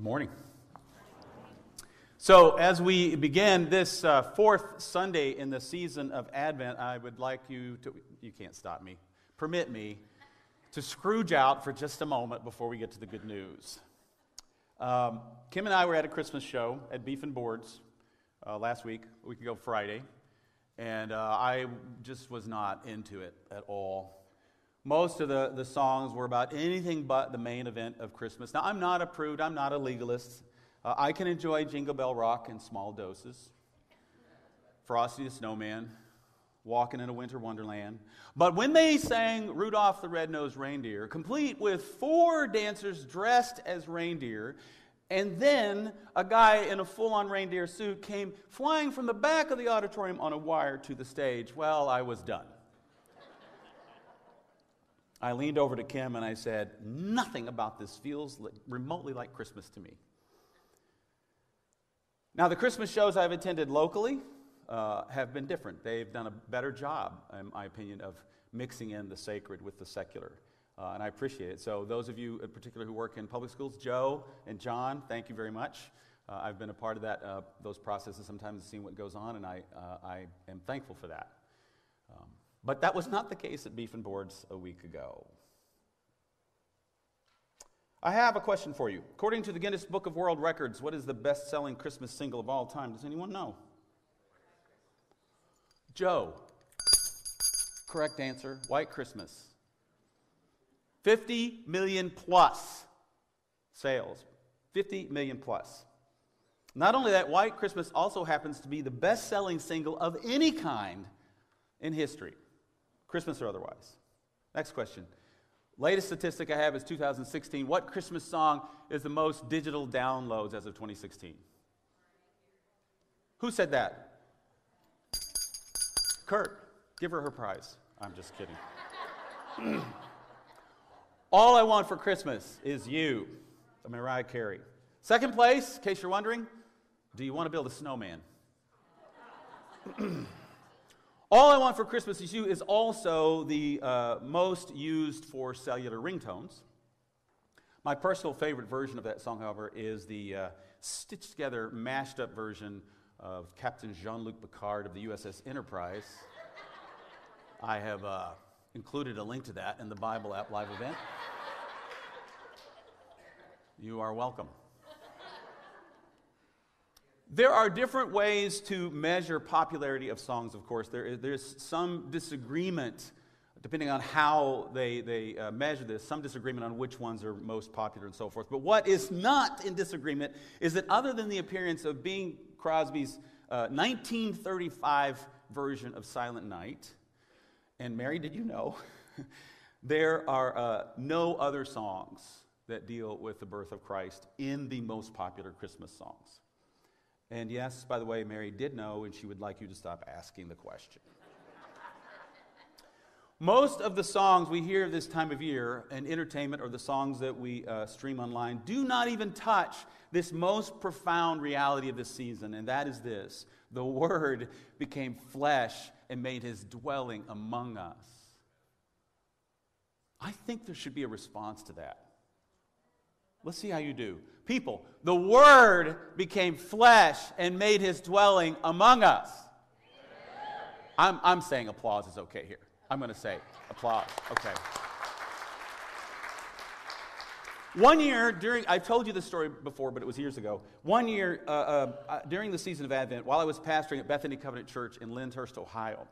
Morning. So, as we begin this uh, fourth Sunday in the season of Advent, I would like you to, you can't stop me, permit me to scrooge out for just a moment before we get to the good news. Um, Kim and I were at a Christmas show at Beef and Boards uh, last week, a week ago Friday, and uh, I just was not into it at all. Most of the, the songs were about anything but the main event of Christmas. Now, I'm not a prude, I'm not a legalist. Uh, I can enjoy Jingle Bell Rock in small doses, Frosty the Snowman, Walking in a Winter Wonderland. But when they sang Rudolph the Red-Nosed Reindeer, complete with four dancers dressed as reindeer, and then a guy in a full on reindeer suit came flying from the back of the auditorium on a wire to the stage, well, I was done. I leaned over to Kim and I said, Nothing about this feels remotely like Christmas to me. Now, the Christmas shows I've attended locally uh, have been different. They've done a better job, in my opinion, of mixing in the sacred with the secular. Uh, and I appreciate it. So, those of you in particular who work in public schools, Joe and John, thank you very much. Uh, I've been a part of that, uh, those processes sometimes, seeing what goes on, and I, uh, I am thankful for that. Um, but that was not the case at Beef and Boards a week ago. I have a question for you. According to the Guinness Book of World Records, what is the best selling Christmas single of all time? Does anyone know? Joe. Correct answer White Christmas. 50 million plus sales. 50 million plus. Not only that, White Christmas also happens to be the best selling single of any kind in history. Christmas or otherwise. Next question. Latest statistic I have is 2016. What Christmas song is the most digital downloads as of 2016? Who said that? Kurt. Give her her prize. I'm just kidding. All I want for Christmas is you, Mariah Carey. Second place, in case you're wondering, do you want to build a snowman? All I Want for Christmas Is You is also the uh, most used for cellular ringtones. My personal favorite version of that song, however, is the uh, stitched together, mashed up version of Captain Jean Luc Picard of the USS Enterprise. I have uh, included a link to that in the Bible app live event. You are welcome. There are different ways to measure popularity of songs, of course. There, there's some disagreement, depending on how they, they uh, measure this, some disagreement on which ones are most popular and so forth. But what is not in disagreement is that other than the appearance of Bing Crosby's uh, 1935 version of Silent Night, and Mary, did you know? there are uh, no other songs that deal with the birth of Christ in the most popular Christmas songs. And yes, by the way, Mary did know, and she would like you to stop asking the question. Most of the songs we hear this time of year in entertainment or the songs that we uh, stream online do not even touch this most profound reality of this season, and that is this the Word became flesh and made his dwelling among us. I think there should be a response to that. Let's see how you do. People, the Word became flesh and made his dwelling among us. I'm, I'm saying applause is okay here. I'm going to say applause. Okay. One year during, I've told you this story before, but it was years ago. One year uh, uh, uh, during the season of Advent, while I was pastoring at Bethany Covenant Church in Lyndhurst, Ohio,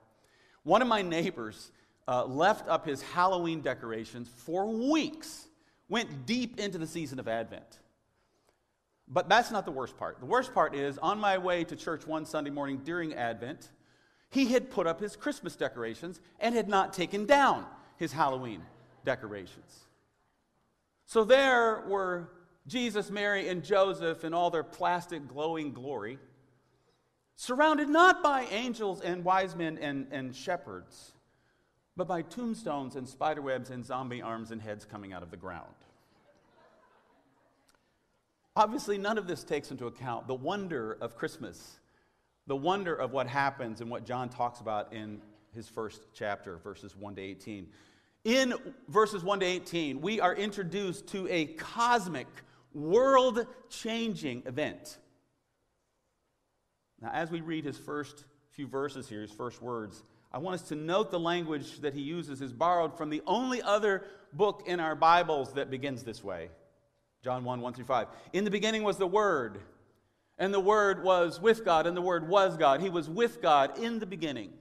one of my neighbors uh, left up his Halloween decorations for weeks went deep into the season of Advent. But that's not the worst part. The worst part is on my way to church one Sunday morning during Advent, he had put up his Christmas decorations and had not taken down his Halloween decorations. So there were Jesus, Mary, and Joseph in all their plastic glowing glory, surrounded not by angels and wise men and, and shepherds, but by tombstones and spiderwebs and zombie arms and heads coming out of the ground. Obviously, none of this takes into account the wonder of Christmas, the wonder of what happens and what John talks about in his first chapter, verses 1 to 18. In verses 1 to 18, we are introduced to a cosmic, world changing event. Now, as we read his first few verses here, his first words, I want us to note the language that he uses is borrowed from the only other book in our Bibles that begins this way John 1 1 through 5. In the beginning was the Word, and the Word was with God, and the Word was God. He was with God in the beginning.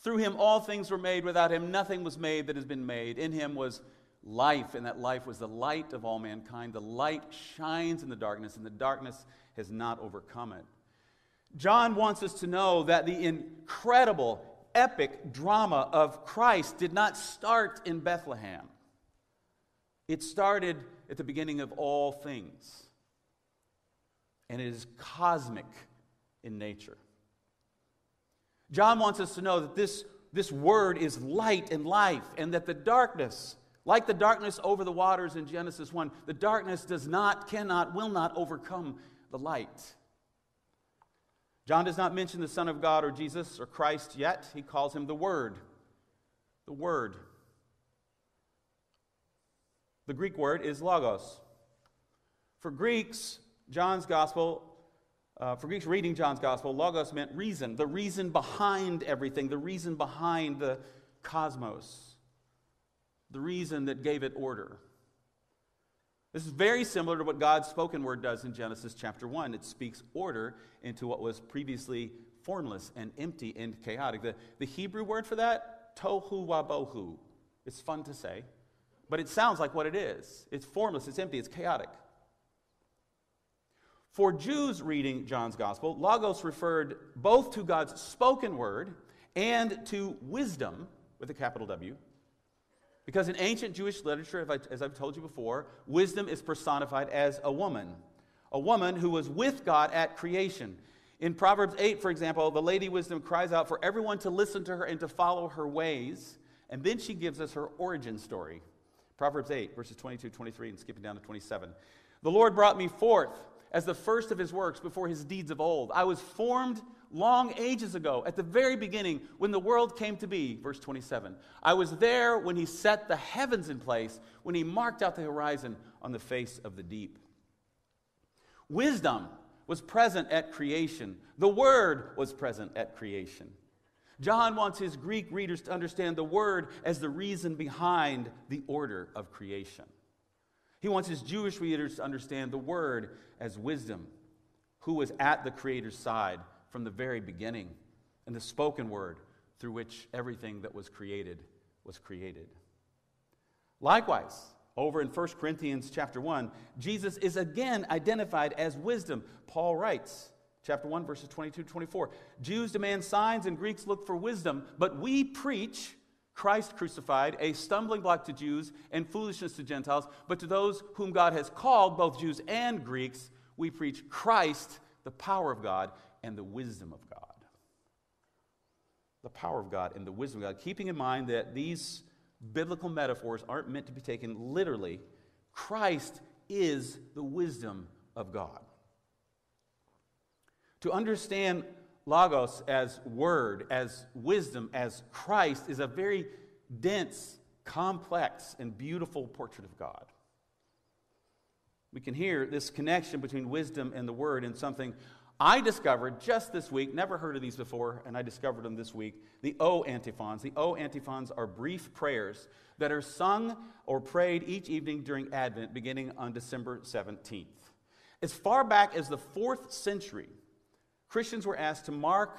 Through him all things were made. Without him nothing was made that has been made. In him was life, and that life was the light of all mankind. The light shines in the darkness, and the darkness has not overcome it. John wants us to know that the incredible, epic drama of Christ did not start in Bethlehem. It started at the beginning of all things, and it is cosmic in nature. John wants us to know that this, this word is light and life, and that the darkness, like the darkness over the waters in Genesis 1, the darkness does not, cannot, will not overcome the light. John does not mention the Son of God or Jesus or Christ yet. He calls him the Word. The Word. The Greek word is logos. For Greeks, John's gospel, uh, for Greeks reading John's gospel, logos meant reason, the reason behind everything, the reason behind the cosmos, the reason that gave it order. This is very similar to what God's spoken word does in Genesis chapter 1. It speaks order into what was previously formless and empty and chaotic. The, the Hebrew word for that, tohu wabohu. It's fun to say, but it sounds like what it is. It's formless, it's empty, it's chaotic. For Jews reading John's gospel, logos referred both to God's spoken word and to wisdom with a capital W because in ancient Jewish literature, as I've told you before, wisdom is personified as a woman, a woman who was with God at creation. In Proverbs 8, for example, the Lady Wisdom cries out for everyone to listen to her and to follow her ways. And then she gives us her origin story. Proverbs 8, verses 22, 23, and skipping down to 27. The Lord brought me forth as the first of his works before his deeds of old. I was formed long ages ago, at the very beginning, when the world came to be. Verse 27. I was there when he set the heavens in place, when he marked out the horizon on the face of the deep. Wisdom was present at creation, the Word was present at creation. John wants his Greek readers to understand the Word as the reason behind the order of creation. He wants his Jewish readers to understand the Word as wisdom, who was at the Creator's side from the very beginning, and the spoken word through which everything that was created was created. Likewise, over in 1 Corinthians chapter 1, Jesus is again identified as wisdom. Paul writes, chapter 1, verses 22 to 24 Jews demand signs and Greeks look for wisdom, but we preach Christ crucified, a stumbling block to Jews and foolishness to Gentiles, but to those whom God has called, both Jews and Greeks, we preach Christ, the power of God and the wisdom of God. The power of God and the wisdom of God, keeping in mind that these biblical metaphors aren't meant to be taken literally. Christ is the wisdom of God. To understand Logos as word, as wisdom, as Christ is a very dense, complex, and beautiful portrait of God. We can hear this connection between wisdom and the word in something I discovered just this week, never heard of these before, and I discovered them this week the O antiphons. The O antiphons are brief prayers that are sung or prayed each evening during Advent beginning on December 17th. As far back as the fourth century, Christians were asked to mark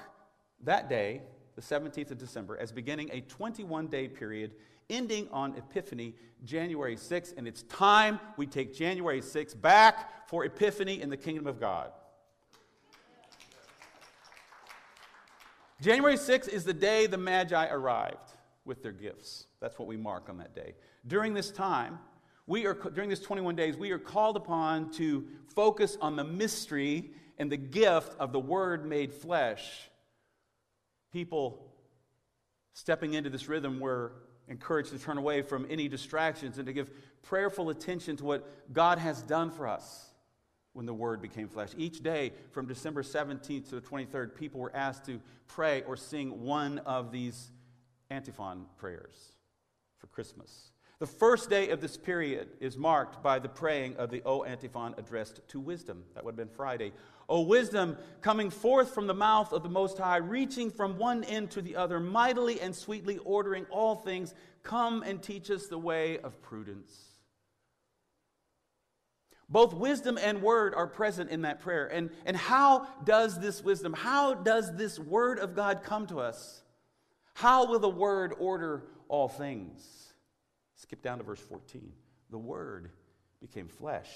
that day, the 17th of December, as beginning a 21 day period ending on Epiphany, January 6th. And it's time we take January 6th back for Epiphany in the kingdom of God. January 6th is the day the Magi arrived with their gifts. That's what we mark on that day. During this time, we are during this 21 days, we are called upon to focus on the mystery and the gift of the Word made flesh. People stepping into this rhythm were encouraged to turn away from any distractions and to give prayerful attention to what God has done for us when the Word became flesh. Each day from December 17th to the 23rd, people were asked to pray or sing one of these antiphon prayers for Christmas. The first day of this period is marked by the praying of the O antiphon addressed to wisdom. That would have been Friday. O wisdom, coming forth from the mouth of the Most High, reaching from one end to the other, mightily and sweetly ordering all things, come and teach us the way of prudence. Both wisdom and word are present in that prayer. And, and how does this wisdom, how does this word of God come to us? How will the word order all things? Skip down to verse 14. The Word became flesh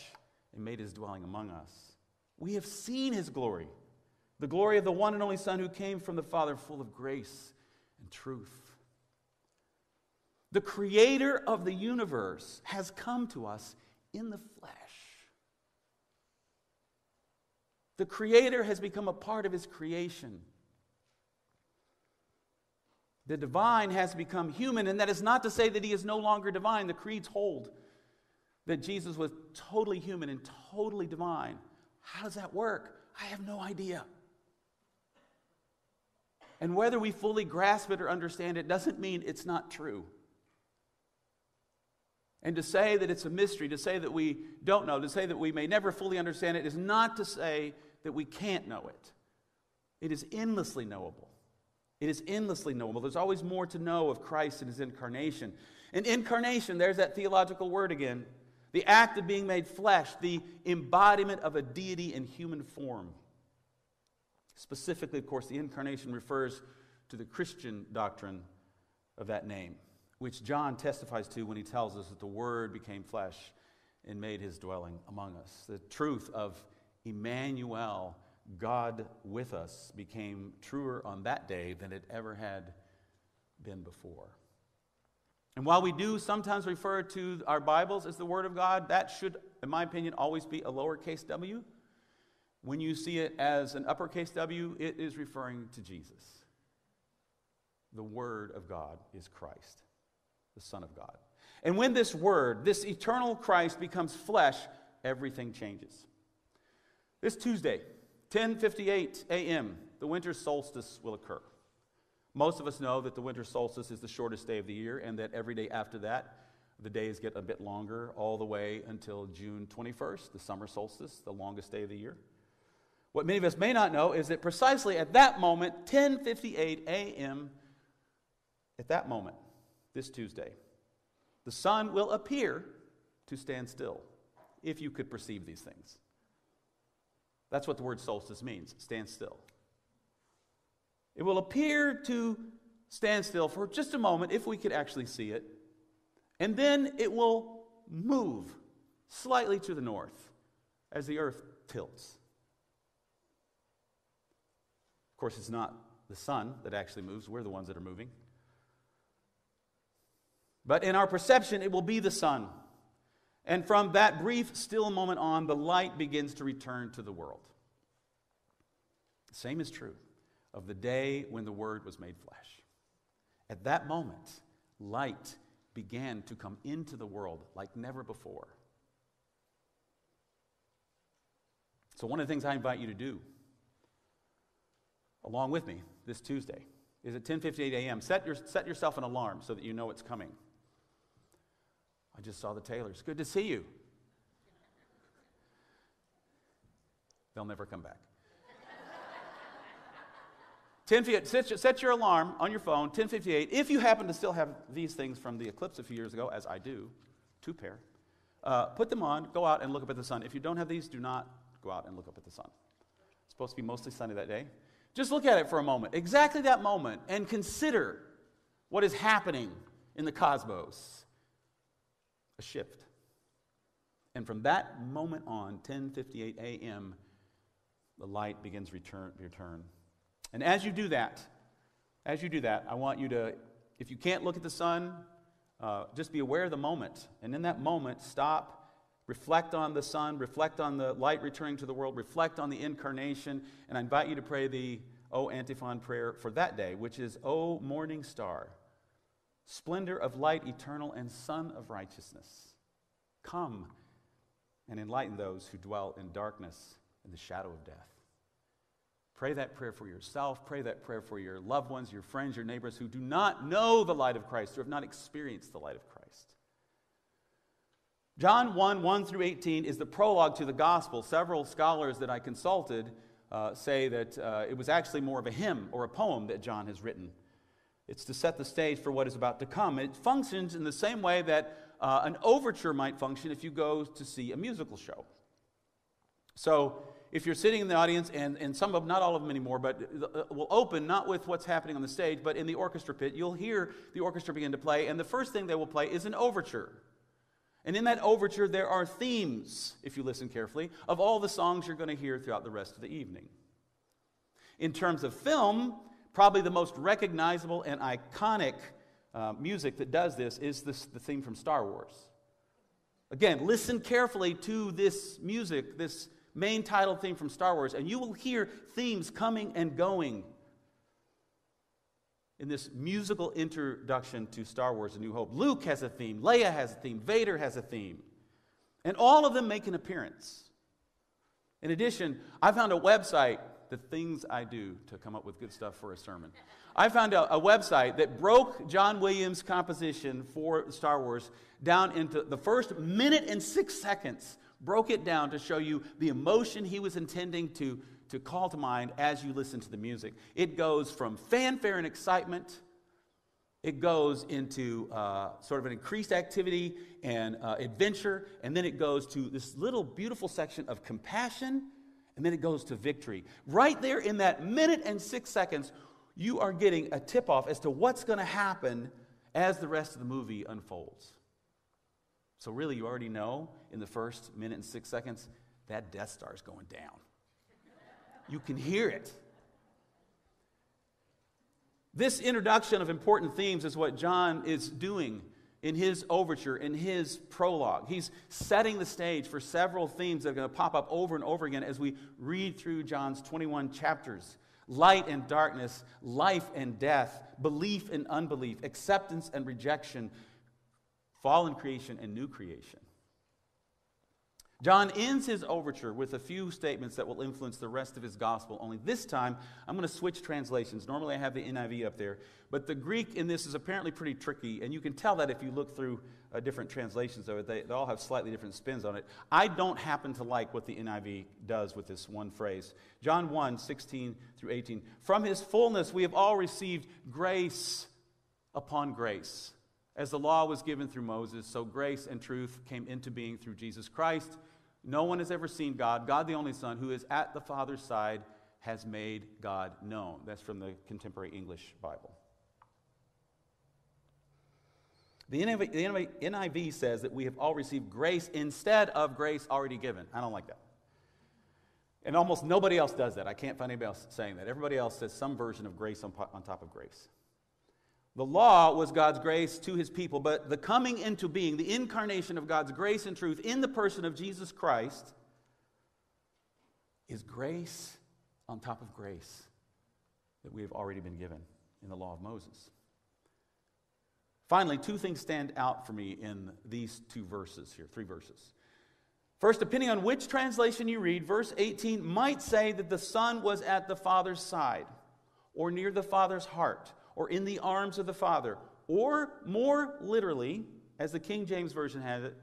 and made his dwelling among us. We have seen his glory, the glory of the one and only Son who came from the Father, full of grace and truth. The creator of the universe has come to us in the flesh. The creator has become a part of his creation. The divine has become human, and that is not to say that he is no longer divine. The creeds hold that Jesus was totally human and totally divine. How does that work? I have no idea. And whether we fully grasp it or understand it doesn't mean it's not true. And to say that it's a mystery, to say that we don't know, to say that we may never fully understand it, is not to say that we can't know it. It is endlessly knowable. It is endlessly knowable. There's always more to know of Christ and his incarnation. And incarnation, there's that theological word again the act of being made flesh, the embodiment of a deity in human form. Specifically, of course, the incarnation refers to the Christian doctrine of that name, which John testifies to when he tells us that the Word became flesh and made his dwelling among us. The truth of Emmanuel God with us became truer on that day than it ever had been before. And while we do sometimes refer to our Bibles as the Word of God, that should, in my opinion, always be a lowercase w. When you see it as an uppercase W, it is referring to Jesus. The Word of God is Christ, the Son of God. And when this Word, this eternal Christ, becomes flesh, everything changes. This Tuesday, 10:58 a.m. the winter solstice will occur. Most of us know that the winter solstice is the shortest day of the year and that every day after that the days get a bit longer all the way until June 21st, the summer solstice, the longest day of the year. What many of us may not know is that precisely at that moment, 10:58 a.m., at that moment, this Tuesday, the sun will appear to stand still, if you could perceive these things. That's what the word solstice means stand still. It will appear to stand still for just a moment if we could actually see it, and then it will move slightly to the north as the earth tilts. Of course, it's not the sun that actually moves, we're the ones that are moving. But in our perception, it will be the sun. And from that brief, still moment on, the light begins to return to the world. The same is true of the day when the Word was made flesh. At that moment, light began to come into the world like never before. So, one of the things I invite you to do, along with me this Tuesday, is at 10:58 a.m. Set, your, set yourself an alarm so that you know it's coming. I just saw the Taylors. Good to see you. They'll never come back. 10, set, set your alarm on your phone, 1058. If you happen to still have these things from the eclipse a few years ago, as I do, two pair, uh, put them on, go out and look up at the sun. If you don't have these, do not go out and look up at the sun. It's supposed to be mostly sunny that day. Just look at it for a moment, exactly that moment, and consider what is happening in the cosmos a shift. And from that moment on, 10:58 a.m., the light begins return return. And as you do that, as you do that, I want you to, if you can't look at the sun, uh, just be aware of the moment. And in that moment, stop, reflect on the sun, reflect on the light returning to the world, reflect on the incarnation. And I invite you to pray the O antiphon prayer for that day, which is O morning star, splendor of light eternal and sun of righteousness. Come and enlighten those who dwell in darkness and the shadow of death. Pray that prayer for yourself. Pray that prayer for your loved ones, your friends, your neighbors who do not know the light of Christ, who have not experienced the light of Christ. John 1 1 through 18 is the prologue to the gospel. Several scholars that I consulted uh, say that uh, it was actually more of a hymn or a poem that John has written. It's to set the stage for what is about to come. It functions in the same way that uh, an overture might function if you go to see a musical show. So, if you're sitting in the audience, and, and some of, not all of them anymore, but uh, will open not with what's happening on the stage, but in the orchestra pit, you'll hear the orchestra begin to play, and the first thing they will play is an overture. And in that overture, there are themes, if you listen carefully, of all the songs you're going to hear throughout the rest of the evening. In terms of film, probably the most recognizable and iconic uh, music that does this is this, the theme from Star Wars. Again, listen carefully to this music, this main title theme from Star Wars, and you will hear themes coming and going in this musical introduction to Star Wars A New Hope. Luke has a theme, Leia has a theme, Vader has a theme. And all of them make an appearance. In addition, I found a website, the things I do to come up with good stuff for a sermon. I found a, a website that broke John Williams' composition for Star Wars down into the first minute and six seconds, broke it down to show you the emotion he was intending to to call to mind as you listen to the music. It goes from fanfare and excitement, it goes into uh, sort of an increased activity and uh, adventure, and then it goes to this little beautiful section of compassion, and then it goes to victory. Right there in that minute and six seconds, you are getting a tip off as to what's going to happen as the rest of the movie unfolds. So, really, you already know in the first minute and six seconds that Death Star is going down. You can hear it. This introduction of important themes is what John is doing in his overture, in his prologue. He's setting the stage for several themes that are going to pop up over and over again as we read through John's 21 chapters light and darkness, life and death, belief and unbelief, acceptance and rejection, fallen creation and new creation. John ends his overture with a few statements that will influence the rest of his gospel. Only this time, I'm going to switch translations. Normally, I have the NIV up there, but the Greek in this is apparently pretty tricky, and you can tell that if you look through uh, different translations of it. They, they all have slightly different spins on it. I don't happen to like what the NIV does with this one phrase. John 1 16 through 18. From his fullness, we have all received grace upon grace. As the law was given through Moses, so grace and truth came into being through Jesus Christ. No one has ever seen God. God, the only Son, who is at the Father's side, has made God known. That's from the contemporary English Bible. The NIV, says that we have all received grace instead of grace already given. I don't like that. And almost nobody else does that. I can't find anybody else saying that. Everybody else says some version of grace on, on top of grace. The law was God's grace to his people, but the coming into being, the incarnation of God's grace and truth in the person of Jesus Christ, is grace on top of grace that we have already been given in the law of Moses. Finally, two things stand out for me in these two verses here, three verses. First, depending on which translation you read, verse 18 might say that the Son was at the Father's side or near the Father's heart or in the arms of the Father, or more literally, as the King James Version has it,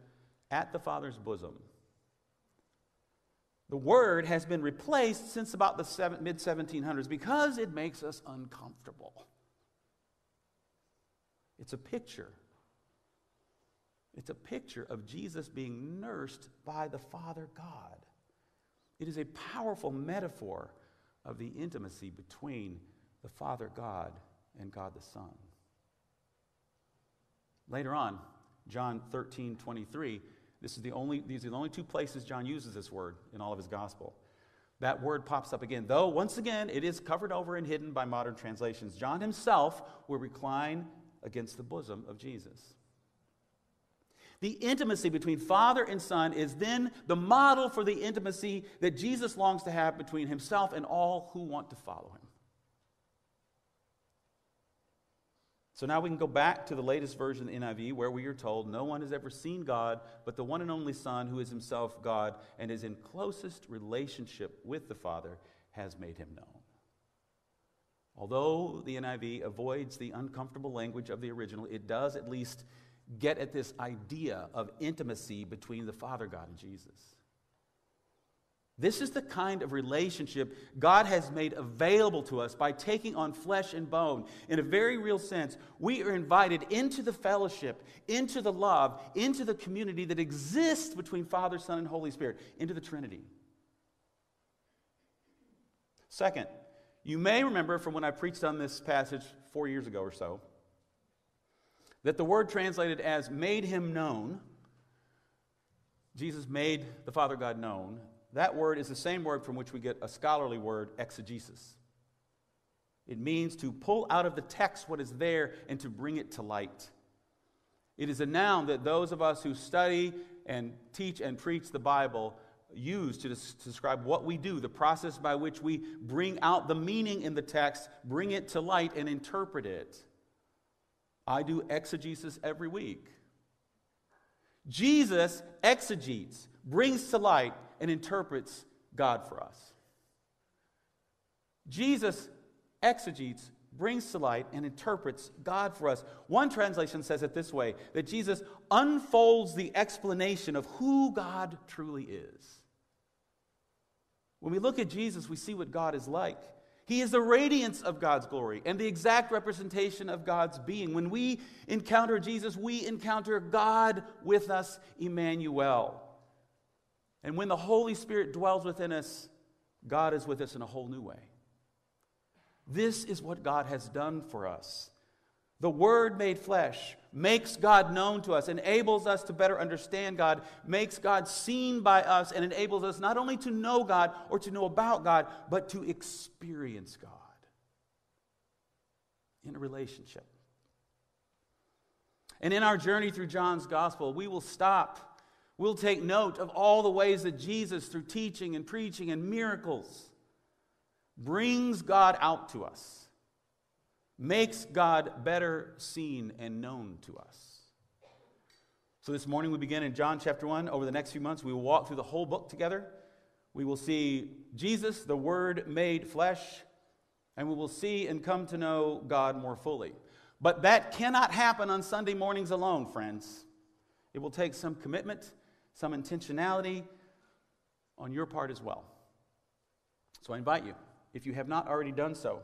at the Father's bosom. The word has been replaced since about the mid 1700s because it makes us uncomfortable. It's a picture. It's a picture of Jesus being nursed by the Father God. It is a powerful metaphor of the intimacy between the Father God and God the Son. Later on, John 13, 23, this is the only, these are the only two places John uses this word in all of his gospel. That word pops up again, though once again it is covered over and hidden by modern translations. John himself will recline against the bosom of Jesus. The intimacy between Father and Son is then the model for the intimacy that Jesus longs to have between himself and all who want to follow him. So now we can go back to the latest version of the NIV where we are told no one has ever seen God but the one and only Son, who is himself God and is in closest relationship with the Father, has made him known. Although the NIV avoids the uncomfortable language of the original, it does at least get at this idea of intimacy between the Father God and Jesus. This is the kind of relationship God has made available to us by taking on flesh and bone. In a very real sense, we are invited into the fellowship, into the love, into the community that exists between Father, Son, and Holy Spirit, into the Trinity. Second, you may remember from when I preached on this passage four years ago or so that the word translated as made him known, Jesus made the Father God known, that word is the same word from which we get a scholarly word, exegesis. It means to pull out of the text what is there and to bring it to light. It is a noun that those of us who study and teach and preach the Bible use to, describe what we do, the process by which we bring out the meaning in the text, bring it to light, and interpret it. I do exegesis every week. Jesus exegetes, brings to light, and interprets God for us. Jesus exegetes, brings to light, and interprets God for us. One translation says it this way that Jesus unfolds the explanation of who God truly is. When we look at Jesus, we see what God is like. He is the radiance of God's glory and the exact representation of God's being. When we encounter Jesus, we encounter God with us, Emmanuel. And when the Holy Spirit dwells within us, God is with us in a whole new way. This is what God has done for us. The Word made flesh makes God known to us, enables us to better understand God, makes God seen by us, and enables us not only to know God or to know about God, but to experience God in a relationship. And in our journey through John's Gospel, we will stop We'll take note of all the ways that Jesus, through teaching and preaching and miracles, brings God out to us, makes God better seen and known to us. So this morning we begin in John chapter 1. Over the next few months, we will walk through the whole book together. We will see Jesus, the Word made flesh, and we will see and come to know God more fully. But that cannot happen on Sunday mornings alone, friends. It will take some commitment some intentionality on your part as well. So I invite you, if you have not already done so,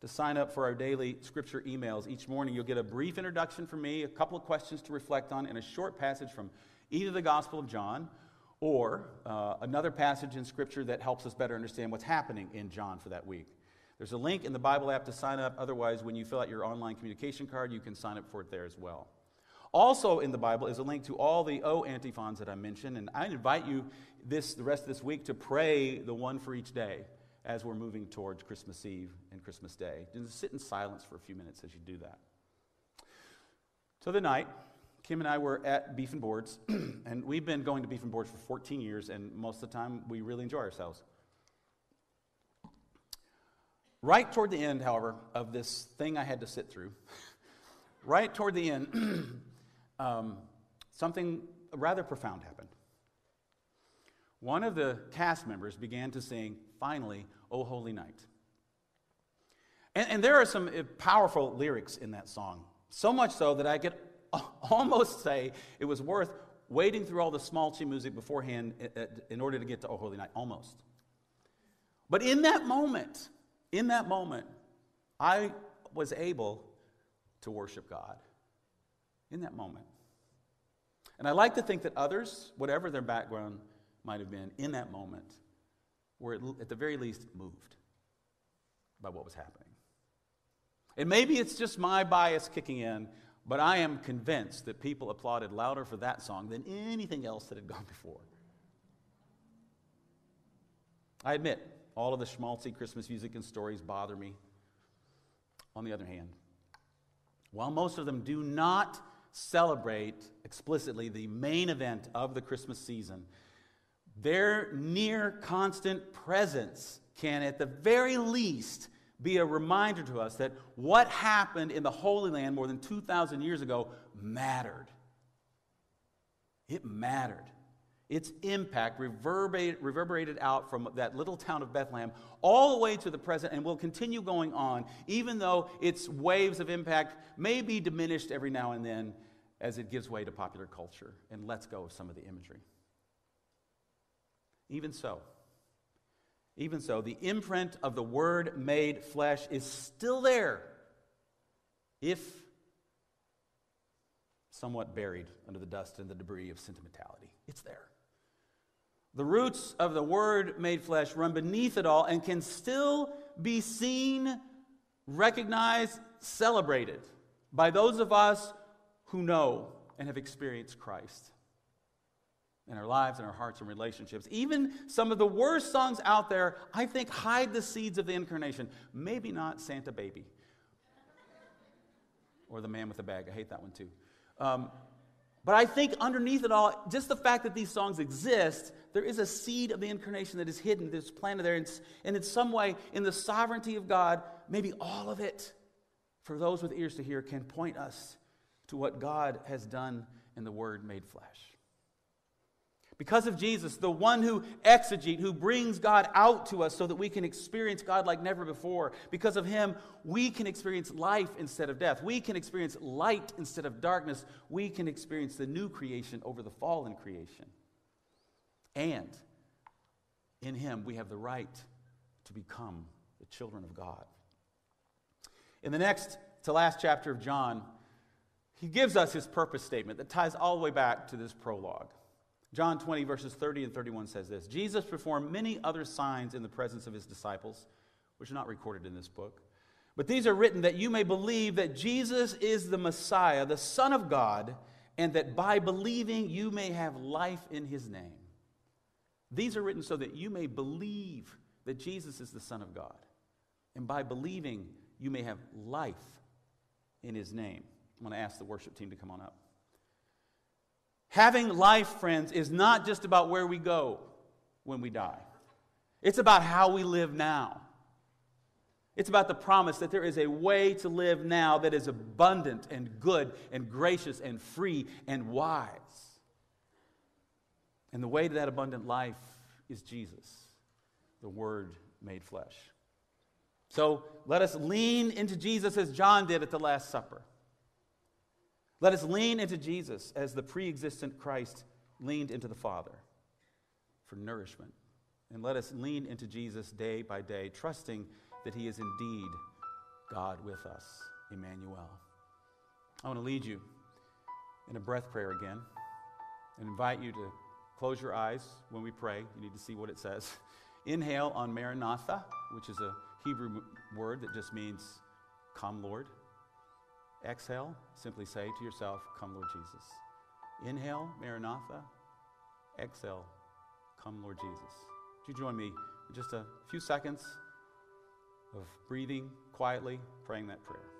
to sign up for our daily scripture emails. Each morning you'll get a brief introduction from me, a couple of questions to reflect on, and a short passage from either the Gospel of John or uh, another passage in scripture that helps us better understand what's happening in John for that week. There's a link in the Bible app to sign up. Otherwise, when you fill out your online communication card, you can sign up for it there as well. Also in the Bible is a link to all the O antiphons that I mentioned, and I invite you this the rest of this week to pray the one for each day as we're moving towards Christmas Eve and Christmas Day. Just sit in silence for a few minutes as you do that. So the night, Kim and I were at Beef and Boards, and we've been going to Beef and Boards for 14 years, and most of the time we really enjoy ourselves. Right toward the end, however, of this thing I had to sit through, right toward the end, um, something rather profound happened. One of the cast members began to sing, finally, O Holy Night. And, and there are some uh, powerful lyrics in that song, so much so that I could almost say it was worth waiting through all the small chi music beforehand uh, uh, in order to get to O Holy Night, almost. But in that moment, in that moment, I was able to worship God in that moment. And I like to think that others, whatever their background might have been in that moment, were at the very least moved by what was happening. And maybe it's just my bias kicking in, but I am convinced that people applauded louder for that song than anything else that had gone before. I admit, all of the schmaltzy Christmas music and stories bother me. On the other hand, while most of them do not celebrate explicitly the main event of the Christmas season, their near constant presence can, at the very least, be a reminder to us that what happened in the Holy Land more than 2,000 years ago mattered. It mattered. Its impact reverberated, out from that little town of Bethlehem all the way to the present and will continue going on, even though its waves of impact may be diminished every now and then. as it gives way to popular culture and lets go of some of the imagery. Even so, even so, the imprint of the Word made flesh is still there, if somewhat buried under the dust and the debris of sentimentality. It's there. The roots of the Word made flesh run beneath it all and can still be seen, recognized, celebrated by those of us who know and have experienced Christ in our lives and our hearts and relationships. Even some of the worst songs out there, I think, hide the seeds of the incarnation. Maybe not Santa Baby or The Man with the Bag. I hate that one too. Um, but I think underneath it all, just the fact that these songs exist, there is a seed of the incarnation that is hidden, that's planted there. And, and in some way, in the sovereignty of God, maybe all of it, for those with ears to hear, can point us to what God has done in the Word made flesh. Because of Jesus, the one who exegete, who brings God out to us so that we can experience God like never before. Because of him, we can experience life instead of death. We can experience light instead of darkness. We can experience the new creation over the fallen creation. And in him, we have the right to become the children of God. In the next to last chapter of John, he gives us his purpose statement that ties all the way back to this prologue. John 20, verses 30 and 31 says this Jesus performed many other signs in the presence of his disciples, which are not recorded in this book. But these are written that you may believe that Jesus is the Messiah, the Son of God, and that by believing you may have life in his name. These are written so that you may believe that Jesus is the Son of God. And by believing, you may have life in his name. I'm going to ask the worship team to come on up. Having life, friends, is not just about where we go when we die, it's about how we live now. It's about the promise that there is a way to live now that is abundant and good and gracious and free and wise. And the way to that abundant life is Jesus, the Word made flesh. So let us lean into Jesus as John did at the Last Supper. Let us lean into Jesus as the pre existent Christ leaned into the Father for nourishment. And let us lean into Jesus day by day, trusting that He is indeed God with us, Emmanuel. I want to lead you in a breath prayer again and invite you to close your eyes when we pray. You need to see what it says. Inhale on Maranatha, which is a Hebrew word that just means, Come, Lord. Exhale, simply say to yourself, Come, Lord Jesus. Inhale, Maranatha. Exhale, Come, Lord Jesus. Would you join me in just a few seconds of breathing quietly, praying that prayer?